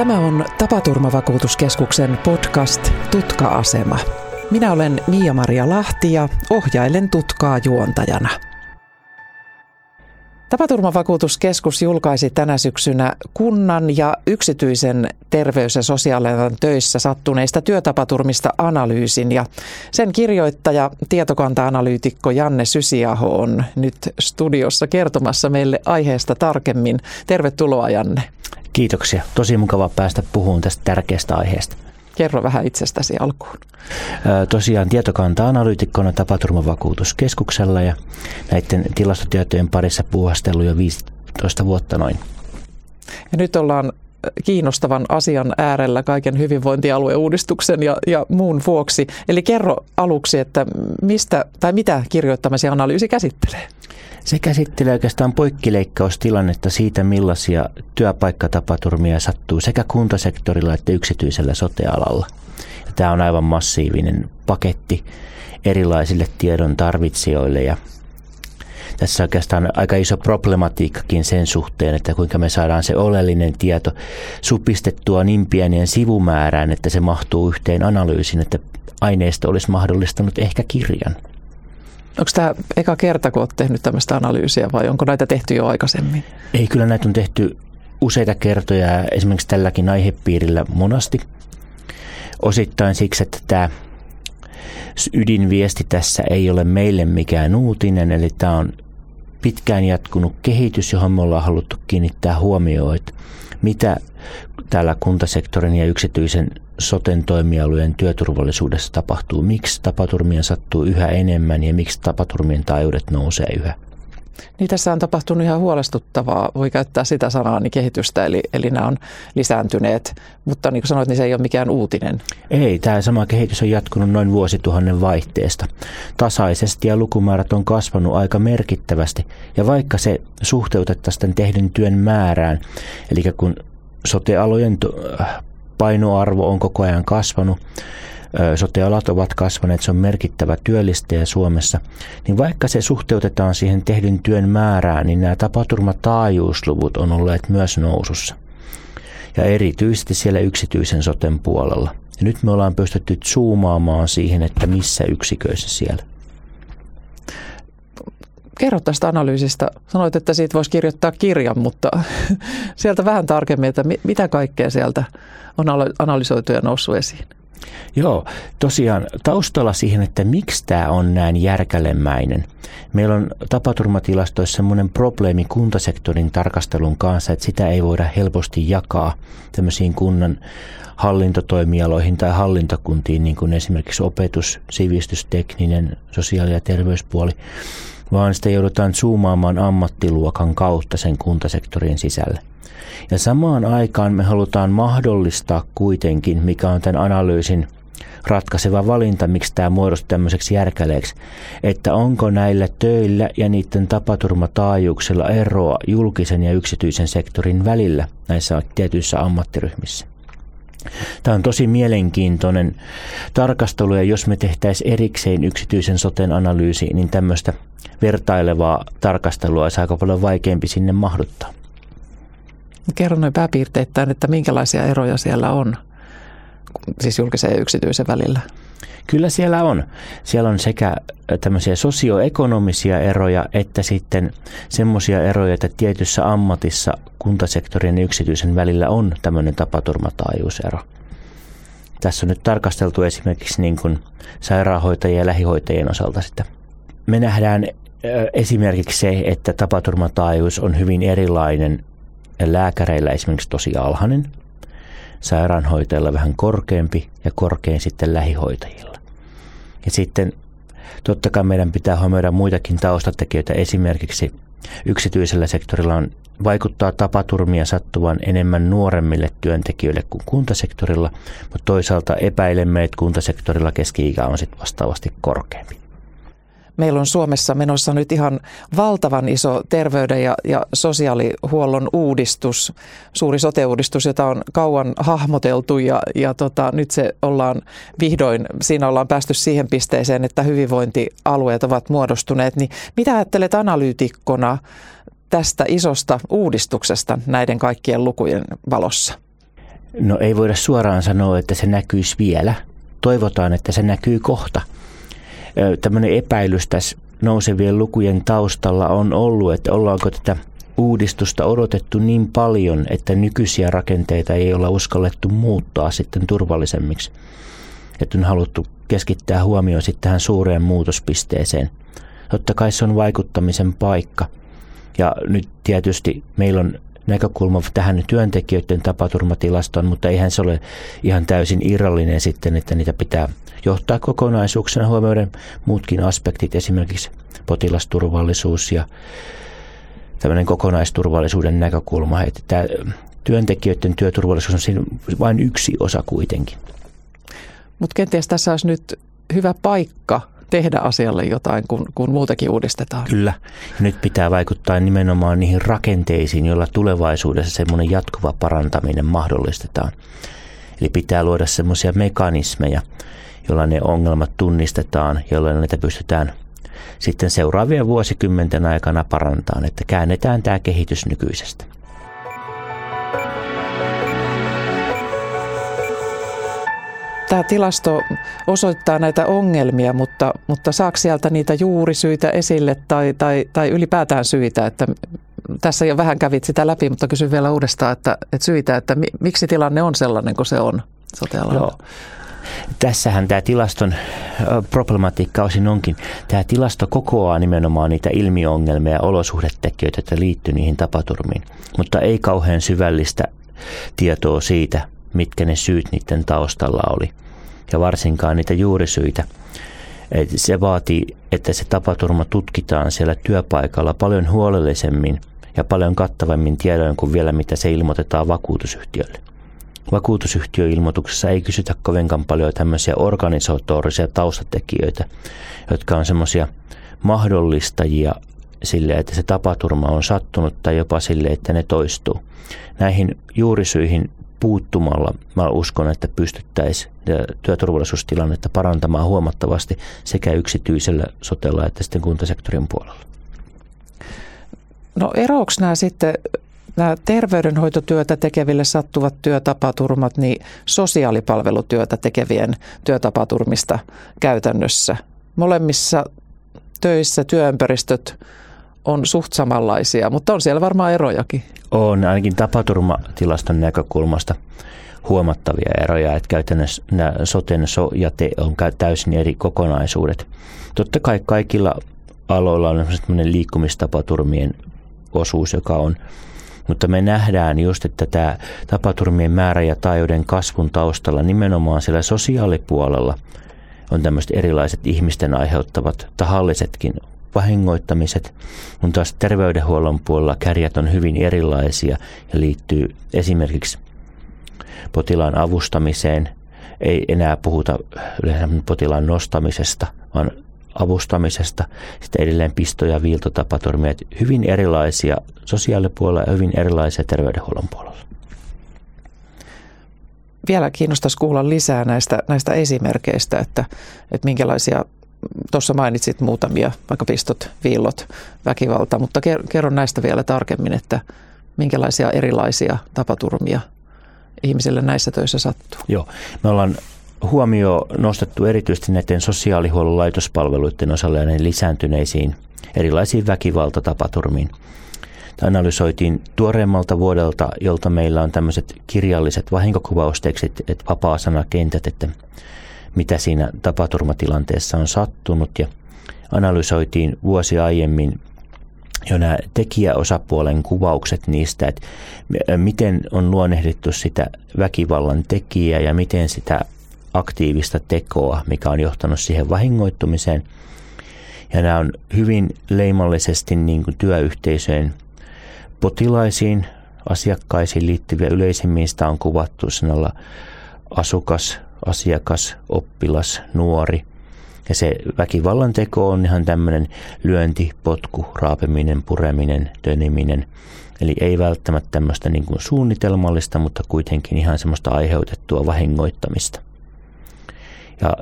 Tämä on Tapaturmavakuutuskeskuksen podcast Tutka-asema. Minä olen Mia-Maria Lahti ja ohjailen tutkaa juontajana. Tapaturmavakuutuskeskus julkaisi tänä syksynä kunnan ja yksityisen terveys- ja sosiaalialan töissä sattuneista työtapaturmista analyysin ja sen kirjoittaja, tietokanta-analyytikko Janne Sysiaho on nyt studiossa kertomassa meille aiheesta tarkemmin. Tervetuloa Janne. Kiitoksia. Tosi mukava päästä puhumaan tästä tärkeästä aiheesta. Kerro vähän itsestäsi alkuun. Tosiaan tietokanta-analyytikkona tapaturmavakuutuskeskuksella ja näiden tilastotietojen parissa puuhastellut jo 15 vuotta noin. Ja nyt ollaan kiinnostavan asian äärellä kaiken hyvinvointialueuudistuksen ja, ja muun vuoksi. Eli kerro aluksi, että mistä tai mitä kirjoittamasi analyysi käsittelee? Se käsittelee oikeastaan poikkileikkaustilannetta siitä, millaisia työpaikkatapaturmia sattuu sekä kuntasektorilla että yksityisellä sotealalla. Tämä on aivan massiivinen paketti erilaisille tiedon tarvitsijoille ja tässä oikeastaan aika iso problematiikkakin sen suhteen, että kuinka me saadaan se oleellinen tieto supistettua niin pieneen sivumäärään, että se mahtuu yhteen analyysin, että aineisto olisi mahdollistanut ehkä kirjan. Onko tämä eka kerta, kun olet tehnyt tämmöistä analyysiä vai onko näitä tehty jo aikaisemmin? Ei, kyllä näitä on tehty useita kertoja esimerkiksi tälläkin aihepiirillä monasti. Osittain siksi, että tämä ydinviesti tässä ei ole meille mikään uutinen, eli tämä on pitkään jatkunut kehitys, johon me ollaan haluttu kiinnittää huomioon, että mitä täällä kuntasektorin ja yksityisen soten toimialueen työturvallisuudessa tapahtuu, miksi tapaturmia sattuu yhä enemmän ja miksi tapaturmien taajuudet nousee yhä. Niin tässä on tapahtunut ihan huolestuttavaa, voi käyttää sitä sanaa, niin kehitystä, eli, eli nämä on lisääntyneet. Mutta niin kuin sanoit, niin se ei ole mikään uutinen. Ei, tämä sama kehitys on jatkunut noin vuosituhannen vaihteesta. Tasaisesti ja lukumäärät on kasvanut aika merkittävästi. Ja vaikka se suhteutettaisiin tehdyn työn määrään, eli kun sotealojen painoarvo on koko ajan kasvanut, sotealat ovat kasvaneet, se on merkittävä työllistäjä Suomessa, niin vaikka se suhteutetaan siihen tehdyn työn määrään, niin nämä tapaturmataajuusluvut on olleet myös nousussa. Ja erityisesti siellä yksityisen soten puolella. Ja nyt me ollaan pystytty zoomaamaan siihen, että missä yksiköissä siellä. Kerro tästä analyysistä. Sanoit, että siitä voisi kirjoittaa kirjan, mutta sieltä vähän tarkemmin, että mitä kaikkea sieltä on analysoitu ja noussut esiin. Joo, tosiaan taustalla siihen, että miksi tämä on näin järkälemäinen. Meillä on tapaturmatilastoissa semmoinen probleemi kuntasektorin tarkastelun kanssa, että sitä ei voida helposti jakaa tämmöisiin kunnan hallintotoimialoihin tai hallintokuntiin, niin kuin esimerkiksi opetus, sivistys, tekninen, sosiaali- ja terveyspuoli, vaan sitä joudutaan zoomaamaan ammattiluokan kautta sen kuntasektorin sisälle. Ja samaan aikaan me halutaan mahdollistaa kuitenkin, mikä on tämän analyysin ratkaiseva valinta, miksi tämä muodostui tämmöiseksi järkäleeksi, että onko näillä töillä ja niiden tapaturmataajuuksilla eroa julkisen ja yksityisen sektorin välillä näissä tietyissä ammattiryhmissä. Tämä on tosi mielenkiintoinen tarkastelu ja jos me tehtäisiin erikseen yksityisen soten analyysi, niin tämmöistä vertailevaa tarkastelua olisi aika paljon vaikeampi sinne mahduttaa. Kerro noin pääpiirteittäin, että minkälaisia eroja siellä on, siis julkisen ja yksityisen välillä. Kyllä siellä on. Siellä on sekä tämmöisiä sosioekonomisia eroja että sitten semmoisia eroja, että tietyssä ammatissa kuntasektorin ja yksityisen välillä on tämmöinen tapaturmataajuusero. Tässä on nyt tarkasteltu esimerkiksi niin kuin sairaanhoitajien ja lähihoitajien osalta sitä. Me nähdään esimerkiksi se, että tapaturmataajuus on hyvin erilainen lääkäreillä esimerkiksi tosi alhainen, sairaanhoitajilla vähän korkeampi ja korkein sitten lähihoitajilla. Ja sitten totta kai meidän pitää huomioida muitakin taustatekijöitä. Esimerkiksi yksityisellä sektorilla on, vaikuttaa tapaturmia sattuvan enemmän nuoremmille työntekijöille kuin kuntasektorilla, mutta toisaalta epäilemme, että kuntasektorilla keski-ikä on sitten vastaavasti korkeampi meillä on Suomessa menossa nyt ihan valtavan iso terveyden ja, ja sosiaalihuollon uudistus, suuri sote-uudistus, jota on kauan hahmoteltu ja, ja tota, nyt se ollaan vihdoin, siinä ollaan päästy siihen pisteeseen, että hyvinvointialueet ovat muodostuneet. Niin mitä ajattelet analyytikkona tästä isosta uudistuksesta näiden kaikkien lukujen valossa? No ei voida suoraan sanoa, että se näkyisi vielä. Toivotaan, että se näkyy kohta. Tämmöinen epäilys tässä nousevien lukujen taustalla on ollut, että ollaanko tätä uudistusta odotettu niin paljon, että nykyisiä rakenteita ei olla uskallettu muuttaa sitten turvallisemmiksi. Että on haluttu keskittää huomioon sitten tähän suureen muutospisteeseen. Totta kai se on vaikuttamisen paikka. Ja nyt tietysti meillä on näkökulma tähän työntekijöiden tapaturmatilastoon, mutta eihän se ole ihan täysin irrallinen sitten, että niitä pitää johtaa kokonaisuuksena huomioiden muutkin aspektit, esimerkiksi potilasturvallisuus ja tämmöinen kokonaisturvallisuuden näkökulma. Että tämä työntekijöiden työturvallisuus on siinä vain yksi osa kuitenkin. Mutta kenties tässä olisi nyt hyvä paikka tehdä asialle jotain, kun, kun muutakin uudistetaan. Kyllä. Ja nyt pitää vaikuttaa nimenomaan niihin rakenteisiin, joilla tulevaisuudessa semmoinen jatkuva parantaminen mahdollistetaan. Eli pitää luoda semmoisia mekanismeja, joilla ne ongelmat tunnistetaan, joilla näitä pystytään sitten seuraavien vuosikymmenten aikana parantamaan, että käännetään tämä kehitys nykyisestä. Tämä tilasto osoittaa näitä ongelmia, mutta, mutta saako sieltä niitä juurisyitä esille tai, tai, tai ylipäätään syitä, että tässä jo vähän kävit sitä läpi, mutta kysyn vielä uudestaan, että, että syitä, että miksi tilanne on sellainen kuin se on sote. Tässähän tämä tilaston problematiikka osin onkin. Tämä tilasto kokoaa nimenomaan niitä ilmiöongelmia ja olosuhdetekijöitä, jotka liittyy niihin tapaturmiin, mutta ei kauhean syvällistä tietoa siitä, mitkä ne syyt niiden taustalla oli. Ja varsinkaan niitä juurisyitä. Et se vaatii, että se tapaturma tutkitaan siellä työpaikalla paljon huolellisemmin ja paljon kattavammin tiedoin kuin vielä mitä se ilmoitetaan vakuutusyhtiölle. Vakuutusyhtiöilmoituksessa ei kysytä kovinkaan paljon tämmöisiä organisatorisia taustatekijöitä, jotka on semmoisia mahdollistajia sille, että se tapaturma on sattunut tai jopa sille, että ne toistuu. Näihin juurisyihin puuttumalla mä uskon, että pystyttäisiin työturvallisuustilannetta parantamaan huomattavasti sekä yksityisellä sotella että sitten kuntasektorin puolella. No eroako nämä sitten nämä terveydenhoitotyötä tekeville sattuvat työtapaturmat niin sosiaalipalvelutyötä tekevien työtapaturmista käytännössä? Molemmissa töissä työympäristöt on suht samanlaisia, mutta on siellä varmaan erojakin. On, ainakin tapaturmatilaston näkökulmasta huomattavia eroja, että käytännössä nämä soten so ja te on täysin eri kokonaisuudet. Totta kai kaikilla aloilla on sellainen liikkumistapaturmien osuus, joka on mutta me nähdään just, että tämä tapaturmien määrä ja taajuuden kasvun taustalla nimenomaan siellä sosiaalipuolella on tämmöiset erilaiset ihmisten aiheuttavat tahallisetkin vahingoittamiset, kun taas terveydenhuollon puolella kärjät on hyvin erilaisia ja liittyy esimerkiksi potilaan avustamiseen. Ei enää puhuta yleensä potilaan nostamisesta, vaan avustamisesta, sitten edelleen pisto- ja viiltotapaturmia, hyvin erilaisia sosiaalipuolella ja hyvin erilaisia terveydenhuollon puolella. Vielä kiinnostaisi kuulla lisää näistä, näistä esimerkkeistä, että, että minkälaisia tuossa mainitsit muutamia, vaikka pistot, viillot, väkivalta, mutta kerro näistä vielä tarkemmin, että minkälaisia erilaisia tapaturmia ihmisille näissä töissä sattuu. Joo, me ollaan huomio nostettu erityisesti näiden sosiaalihuollon laitospalveluiden osalle ja lisääntyneisiin erilaisiin väkivaltatapaturmiin. Tämä analysoitiin tuoreemmalta vuodelta, jolta meillä on tämmöiset kirjalliset vahinkokuvaustekstit, että vapaa-sanakentät, että mitä siinä tapaturmatilanteessa on sattunut ja analysoitiin vuosi aiemmin jo nämä tekijäosapuolen kuvaukset niistä, että miten on luonnehdittu sitä väkivallan tekijää ja miten sitä aktiivista tekoa, mikä on johtanut siihen vahingoittumiseen. Ja nämä on hyvin leimallisesti niin kuin työyhteisöjen potilaisiin, asiakkaisiin liittyviä yleisimmin sitä on kuvattu sanalla asukas, asiakas, oppilas, nuori. Ja se väkivallan teko on ihan tämmöinen lyönti, potku, raapeminen, pureminen, töniminen. Eli ei välttämättä tämmöistä niin kuin suunnitelmallista, mutta kuitenkin ihan semmoista aiheutettua vahingoittamista. Ja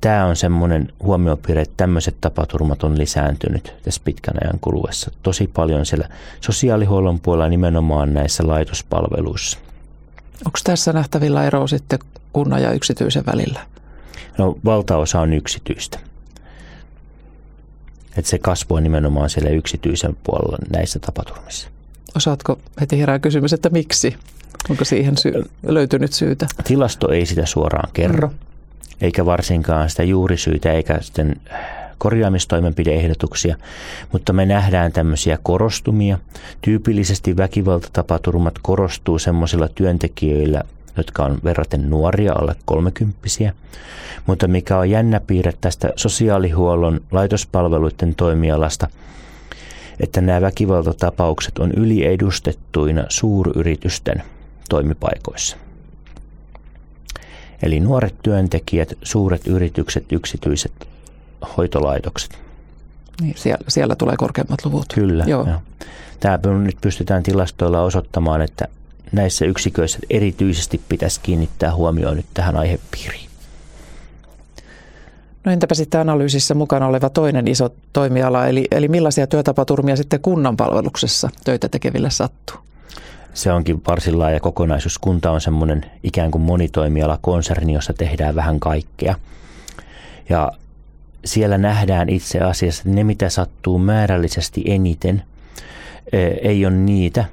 tämä on semmoinen huomiopiirre, että tämmöiset tapaturmat on lisääntynyt tässä pitkän ajan kuluessa. Tosi paljon siellä sosiaalihuollon puolella nimenomaan näissä laitospalveluissa. Onko tässä nähtävillä ero sitten kunnan ja yksityisen välillä? No valtaosa on yksityistä. Että se kasvu on nimenomaan siellä yksityisen puolella näissä tapaturmissa. Osaatko heti herää kysymys, että miksi? Onko siihen sy- löytynyt syytä? Tilasto ei sitä suoraan kerro, mm. eikä varsinkaan sitä juurisyytä eikä sitten korjaamistoimenpideehdotuksia, mutta me nähdään tämmöisiä korostumia. Tyypillisesti väkivaltatapaturmat korostuu semmoisilla työntekijöillä, jotka on verraten nuoria, alle kolmekymppisiä. Mutta mikä on jännä piirre tästä sosiaalihuollon laitospalveluiden toimialasta, että nämä väkivaltatapaukset on yliedustettuina suuryritysten toimipaikoissa. Eli nuoret työntekijät, suuret yritykset, yksityiset hoitolaitokset. Niin, siellä, siellä tulee korkeammat luvut. Kyllä. Joo. Tämä nyt pystytään tilastoilla osoittamaan, että näissä yksiköissä erityisesti pitäisi kiinnittää huomioon nyt tähän aihepiiriin. No entäpä sitten analyysissä mukana oleva toinen iso toimiala, eli, eli millaisia työtapaturmia sitten kunnan palveluksessa töitä tekeville sattuu? Se onkin varsin laaja kokonaisuus. Kunta on semmoinen ikään kuin monitoimiala konserni, jossa tehdään vähän kaikkea. Ja siellä nähdään itse asiassa, että ne mitä sattuu määrällisesti eniten, ei ole niitä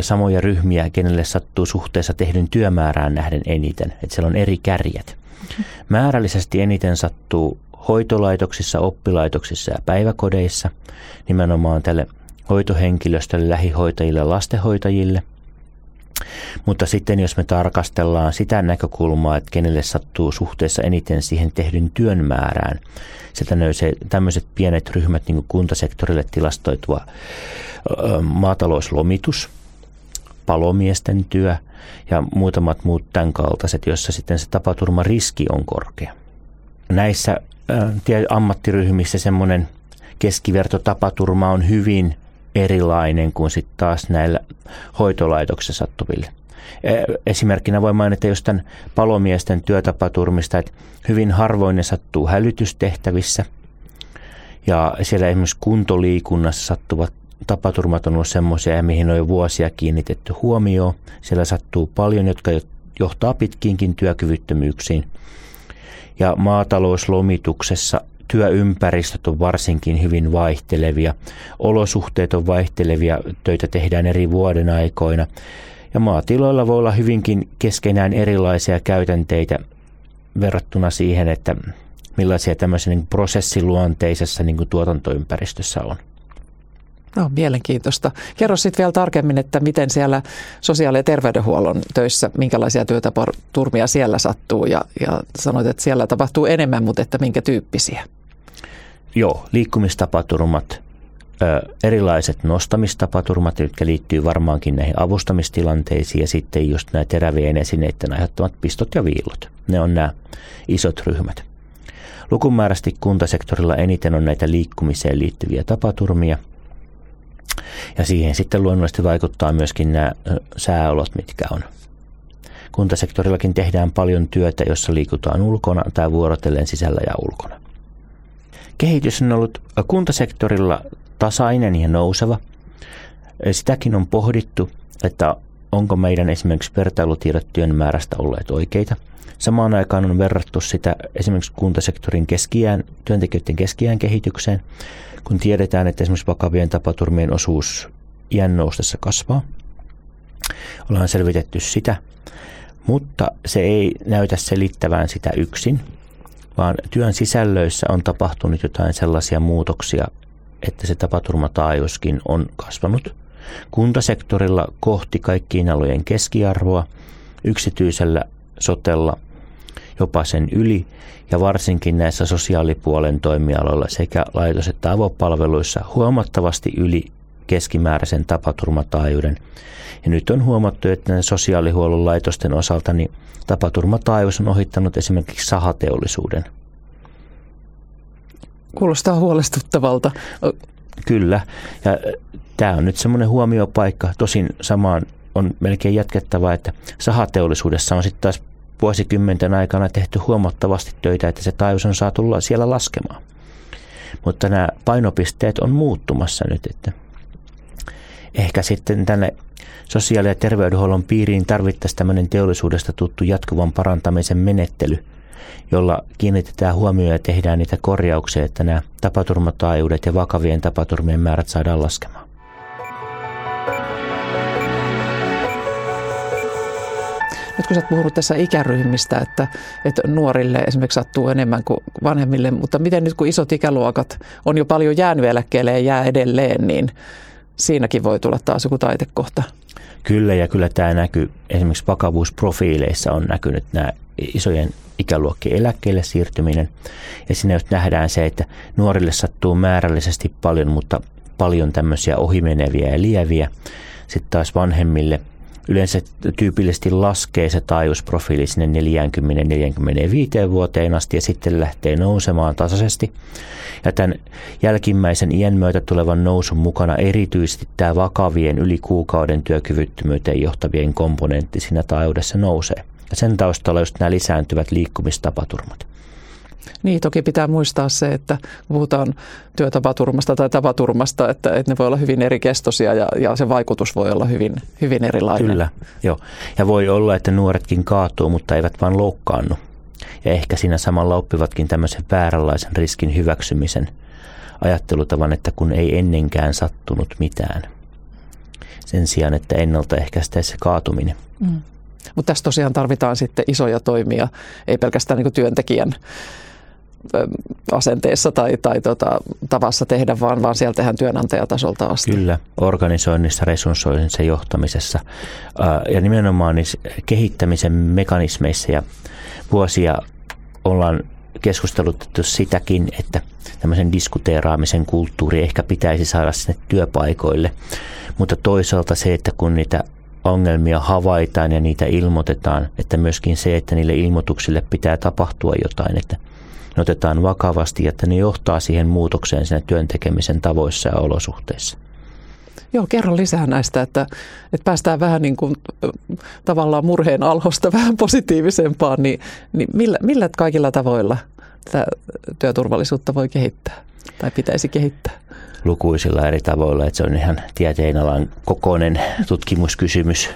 samoja ryhmiä, kenelle sattuu suhteessa tehdyn työmäärään nähden eniten. Että siellä on eri kärjet. Määrällisesti eniten sattuu hoitolaitoksissa, oppilaitoksissa ja päiväkodeissa, nimenomaan tälle hoitohenkilöstölle, lähihoitajille, lastenhoitajille – mutta sitten jos me tarkastellaan sitä näkökulmaa, että kenelle sattuu suhteessa eniten siihen tehdyn työn määrään, sieltä nousee tämmöiset pienet ryhmät niin kuin kuntasektorille tilastoitua maatalouslomitus, palomiesten työ ja muutamat muut tämän kaltaiset, joissa sitten se tapaturmariski on korkea. Näissä ammattiryhmissä semmoinen keskivertotapaturma on hyvin erilainen kuin sitten taas näillä hoitolaitoksessa sattuville. E, esimerkkinä voi mainita jostain palomiesten työtapaturmista, että hyvin harvoin ne sattuu hälytystehtävissä. Ja siellä esimerkiksi kuntoliikunnassa sattuvat tapaturmat on ollut semmoisia, mihin on jo vuosia kiinnitetty huomioon. Siellä sattuu paljon, jotka johtaa pitkiinkin työkyvyttömyyksiin. Ja maatalouslomituksessa työympäristöt on varsinkin hyvin vaihtelevia, olosuhteet on vaihtelevia, töitä tehdään eri vuoden aikoina. Ja maatiloilla voi olla hyvinkin keskenään erilaisia käytänteitä verrattuna siihen, että millaisia tämmöisen niin prosessiluonteisessa niin kuin tuotantoympäristössä on. No, mielenkiintoista. Kerro sitten vielä tarkemmin, että miten siellä sosiaali- ja terveydenhuollon töissä, minkälaisia työtapaturmia siellä sattuu ja, ja sanoit, että siellä tapahtuu enemmän, mutta että minkä tyyppisiä? Joo, liikkumistapaturmat, erilaiset nostamistapaturmat, jotka liittyy varmaankin näihin avustamistilanteisiin ja sitten just nämä terävien esineiden aiheuttamat pistot ja viilot. Ne on nämä isot ryhmät. Lukumääräisesti kuntasektorilla eniten on näitä liikkumiseen liittyviä tapaturmia. Ja siihen sitten luonnollisesti vaikuttaa myöskin nämä sääolot, mitkä on. Kuntasektorillakin tehdään paljon työtä, jossa liikutaan ulkona tai vuorotellen sisällä ja ulkona. Kehitys on ollut kuntasektorilla tasainen ja nouseva. Sitäkin on pohdittu, että onko meidän esimerkiksi vertailutiedot työn määrästä olleet oikeita. Samaan aikaan on verrattu sitä esimerkiksi kuntasektorin keskiään, työntekijöiden keskiään kehitykseen, kun tiedetään, että esimerkiksi vakavien tapaturmien osuus iän noustessa kasvaa. Ollaan selvitetty sitä, mutta se ei näytä selittävään sitä yksin, vaan työn sisällöissä on tapahtunut jotain sellaisia muutoksia, että se tapaturmataajuuskin on kasvanut. Kuntasektorilla kohti kaikkiin alojen keskiarvoa, yksityisellä sotella jopa sen yli ja varsinkin näissä sosiaalipuolen toimialoilla sekä laitos- että avopalveluissa huomattavasti yli keskimääräisen tapaturmataajuuden. Ja nyt on huomattu, että sosiaalihuollon laitosten osalta niin tapaturmataajuus on ohittanut esimerkiksi sahateollisuuden. Kuulostaa huolestuttavalta. Kyllä. Ja tämä on nyt semmoinen huomiopaikka. Tosin samaan on melkein jatkettava, että sahateollisuudessa on sitten taas vuosikymmenten aikana tehty huomattavasti töitä, että se taajuus on saatu siellä laskemaan. Mutta nämä painopisteet on muuttumassa nyt, että ehkä sitten tänne sosiaali- ja terveydenhuollon piiriin tarvittaisiin tämmöinen teollisuudesta tuttu jatkuvan parantamisen menettely, jolla kiinnitetään huomioon ja tehdään niitä korjauksia, että nämä tapaturmataajuudet ja vakavien tapaturmien määrät saadaan laskemaan. Nyt kun sä oot puhunut tässä ikäryhmistä, että, että nuorille esimerkiksi sattuu enemmän kuin vanhemmille, mutta miten nyt kun isot ikäluokat on jo paljon jäänyt eläkkeelle ja jää edelleen, niin siinäkin voi tulla taas joku taitekohta. Kyllä ja kyllä tämä näkyy esimerkiksi vakavuusprofiileissa on näkynyt nämä isojen ikäluokkien eläkkeelle siirtyminen. Ja siinä just nähdään se, että nuorille sattuu määrällisesti paljon, mutta paljon tämmöisiä ohimeneviä ja lieviä. Sitten taas vanhemmille yleensä tyypillisesti laskee se taajuusprofiili sinne 40-45 vuoteen asti ja sitten lähtee nousemaan tasaisesti. Ja tämän jälkimmäisen iän myötä tulevan nousun mukana erityisesti tämä vakavien yli kuukauden työkyvyttömyyteen johtavien komponentti siinä taajuudessa nousee. Ja sen taustalla just nämä lisääntyvät liikkumistapaturmat. Niin, toki pitää muistaa se, että puhutaan työtapaturmasta tai tapaturmasta, että, että ne voi olla hyvin eri kestoisia ja, ja se vaikutus voi olla hyvin, hyvin erilainen. Kyllä, joo. Ja voi olla, että nuoretkin kaatuu, mutta eivät vaan loukkaannu. Ja ehkä siinä samalla oppivatkin tämmöisen vääränlaisen riskin hyväksymisen ajattelutavan, että kun ei ennenkään sattunut mitään. Sen sijaan, että ennaltaehkäistäisi se kaatuminen. Mm. Mutta tässä tosiaan tarvitaan sitten isoja toimia, ei pelkästään niin työntekijän asenteessa tai, tai tota, tavassa tehdä, vaan, vaan siellä tehdään työnantajatasolta asti. Kyllä, organisoinnissa, resurssoinnissa, johtamisessa ja nimenomaan niissä kehittämisen mekanismeissa ja vuosia ollaan keskustelutettu sitäkin, että tämmöisen diskuteeraamisen kulttuuri ehkä pitäisi saada sinne työpaikoille, mutta toisaalta se, että kun niitä ongelmia havaitaan ja niitä ilmoitetaan, että myöskin se, että niille ilmoituksille pitää tapahtua jotain, että ne otetaan vakavasti, että ne johtaa siihen muutokseen siinä työntekemisen tavoissa ja olosuhteissa. Joo, kerro lisää näistä, että, että päästään vähän niin kuin tavallaan murheen alhosta vähän positiivisempaan, niin, niin millä, millä kaikilla tavoilla tätä työturvallisuutta voi kehittää tai pitäisi kehittää? Lukuisilla eri tavoilla, että se on ihan tieteenalan kokoinen tutkimuskysymys,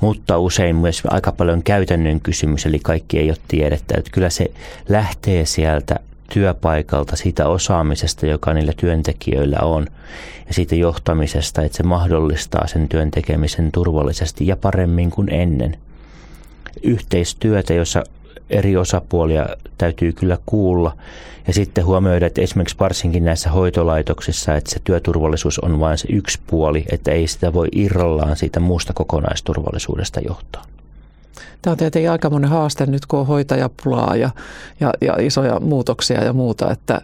mutta usein myös aika paljon käytännön kysymys, eli kaikki ei ole tiedettä. Että kyllä se lähtee sieltä työpaikalta, siitä osaamisesta, joka niillä työntekijöillä on, ja siitä johtamisesta, että se mahdollistaa sen työn tekemisen turvallisesti ja paremmin kuin ennen. Yhteistyötä, jossa eri osapuolia täytyy kyllä kuulla. Ja sitten huomioida, että esimerkiksi varsinkin näissä hoitolaitoksissa, että se työturvallisuus on vain se yksi puoli, että ei sitä voi irrallaan siitä muusta kokonaisturvallisuudesta johtaa. Tämä on tietenkin aika monen haaste nyt, kun on hoitajapulaa ja, ja, ja isoja muutoksia ja muuta, että,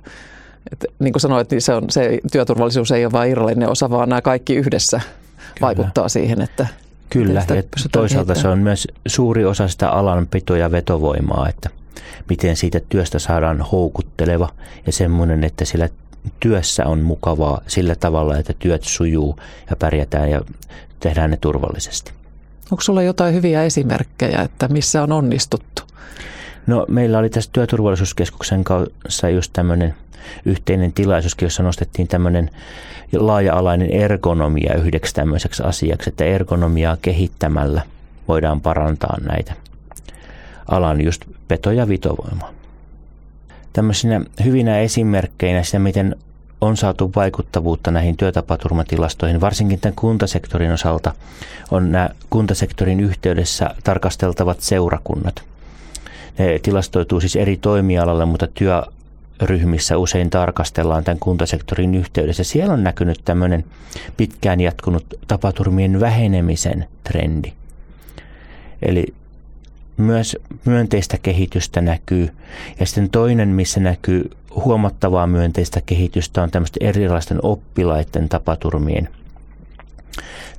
että niin kuin sanoit, niin se, on, se työturvallisuus ei ole vain irrallinen osa, vaan nämä kaikki yhdessä Kyllä. vaikuttaa siihen, että Kyllä, ja toisaalta se on myös suuri osa sitä alanpito- ja vetovoimaa, että miten siitä työstä saadaan houkutteleva ja semmoinen, että sillä työssä on mukavaa sillä tavalla, että työt sujuu ja pärjätään ja tehdään ne turvallisesti. Onko sulla jotain hyviä esimerkkejä, että missä on onnistuttu? No meillä oli tässä työturvallisuuskeskuksen kanssa just tämmöinen yhteinen tilaisuus, jossa nostettiin tämmöinen laaja-alainen ergonomia yhdeksi tämmöiseksi asiaksi, että ergonomiaa kehittämällä voidaan parantaa näitä alan just peto- ja vitovoimaa. Tämmöisinä hyvinä esimerkkeinä sitä, miten on saatu vaikuttavuutta näihin työtapaturmatilastoihin, varsinkin tämän kuntasektorin osalta, on nämä kuntasektorin yhteydessä tarkasteltavat seurakunnat. Ne tilastoituu siis eri toimialalle, mutta työ, ryhmissä usein tarkastellaan tämän kuntasektorin yhteydessä. Siellä on näkynyt tämmöinen pitkään jatkunut tapaturmien vähenemisen trendi. Eli myös myönteistä kehitystä näkyy. Ja sitten toinen, missä näkyy huomattavaa myönteistä kehitystä, on tämmöisten erilaisten oppilaiden tapaturmien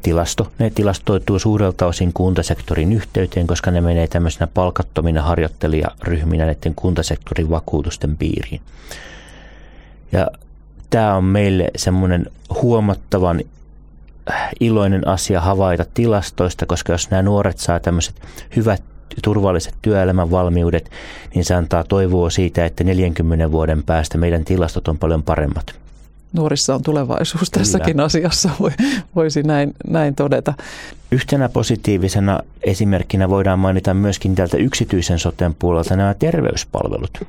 tilasto. Ne tilastoituu suurelta osin kuntasektorin yhteyteen, koska ne menee tämmöisenä palkattomina harjoittelijaryhminä näiden kuntasektorin vakuutusten piiriin. Ja tämä on meille semmoinen huomattavan iloinen asia havaita tilastoista, koska jos nämä nuoret saa tämmöiset hyvät turvalliset työelämän valmiudet, niin se antaa toivoa siitä, että 40 vuoden päästä meidän tilastot on paljon paremmat. Nuorissa on tulevaisuus tässäkin Kyllä. asiassa, voisi näin, näin todeta. Yhtenä positiivisena esimerkkinä voidaan mainita myöskin tältä yksityisen soten puolelta nämä terveyspalvelut.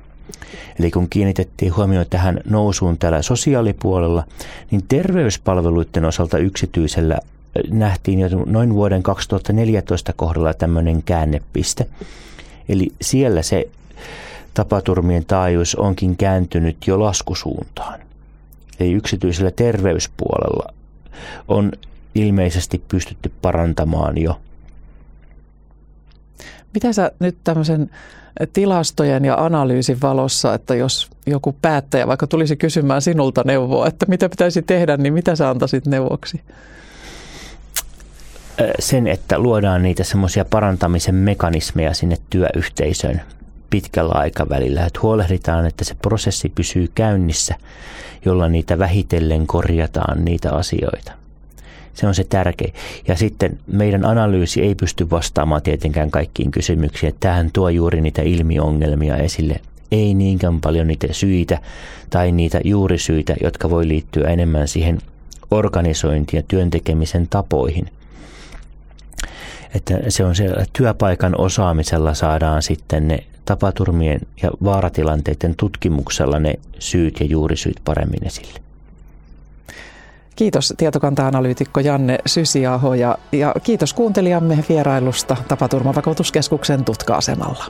Eli kun kiinnitettiin huomioon tähän nousuun täällä sosiaalipuolella, niin terveyspalveluiden osalta yksityisellä nähtiin jo noin vuoden 2014 kohdalla tämmöinen käännepiste. Eli siellä se tapaturmien taajuus onkin kääntynyt jo laskusuuntaan. Eli yksityisellä terveyspuolella on ilmeisesti pystytty parantamaan jo. Mitä sä nyt tämmöisen tilastojen ja analyysin valossa, että jos joku päättäjä vaikka tulisi kysymään sinulta neuvoa, että mitä pitäisi tehdä, niin mitä sä antaisit neuvoksi? Sen, että luodaan niitä semmoisia parantamisen mekanismeja sinne työyhteisöön pitkällä aikavälillä, että huolehditaan, että se prosessi pysyy käynnissä, jolla niitä vähitellen korjataan niitä asioita. Se on se tärkein. Ja sitten meidän analyysi ei pysty vastaamaan tietenkään kaikkiin kysymyksiin. Tähän tuo juuri niitä ilmiongelmia esille. Ei niinkään paljon niitä syitä tai niitä juurisyitä, jotka voi liittyä enemmän siihen organisointiin ja työntekemisen tapoihin. Että se on se työpaikan osaamisella saadaan sitten ne tapaturmien ja vaaratilanteiden tutkimuksella ne syyt ja juurisyyt paremmin esille. Kiitos tietokanta-analyytikko Janne Sysiaho ja, ja kiitos kuuntelijamme vierailusta Tapaturmavakuutuskeskuksen tutka-asemalla.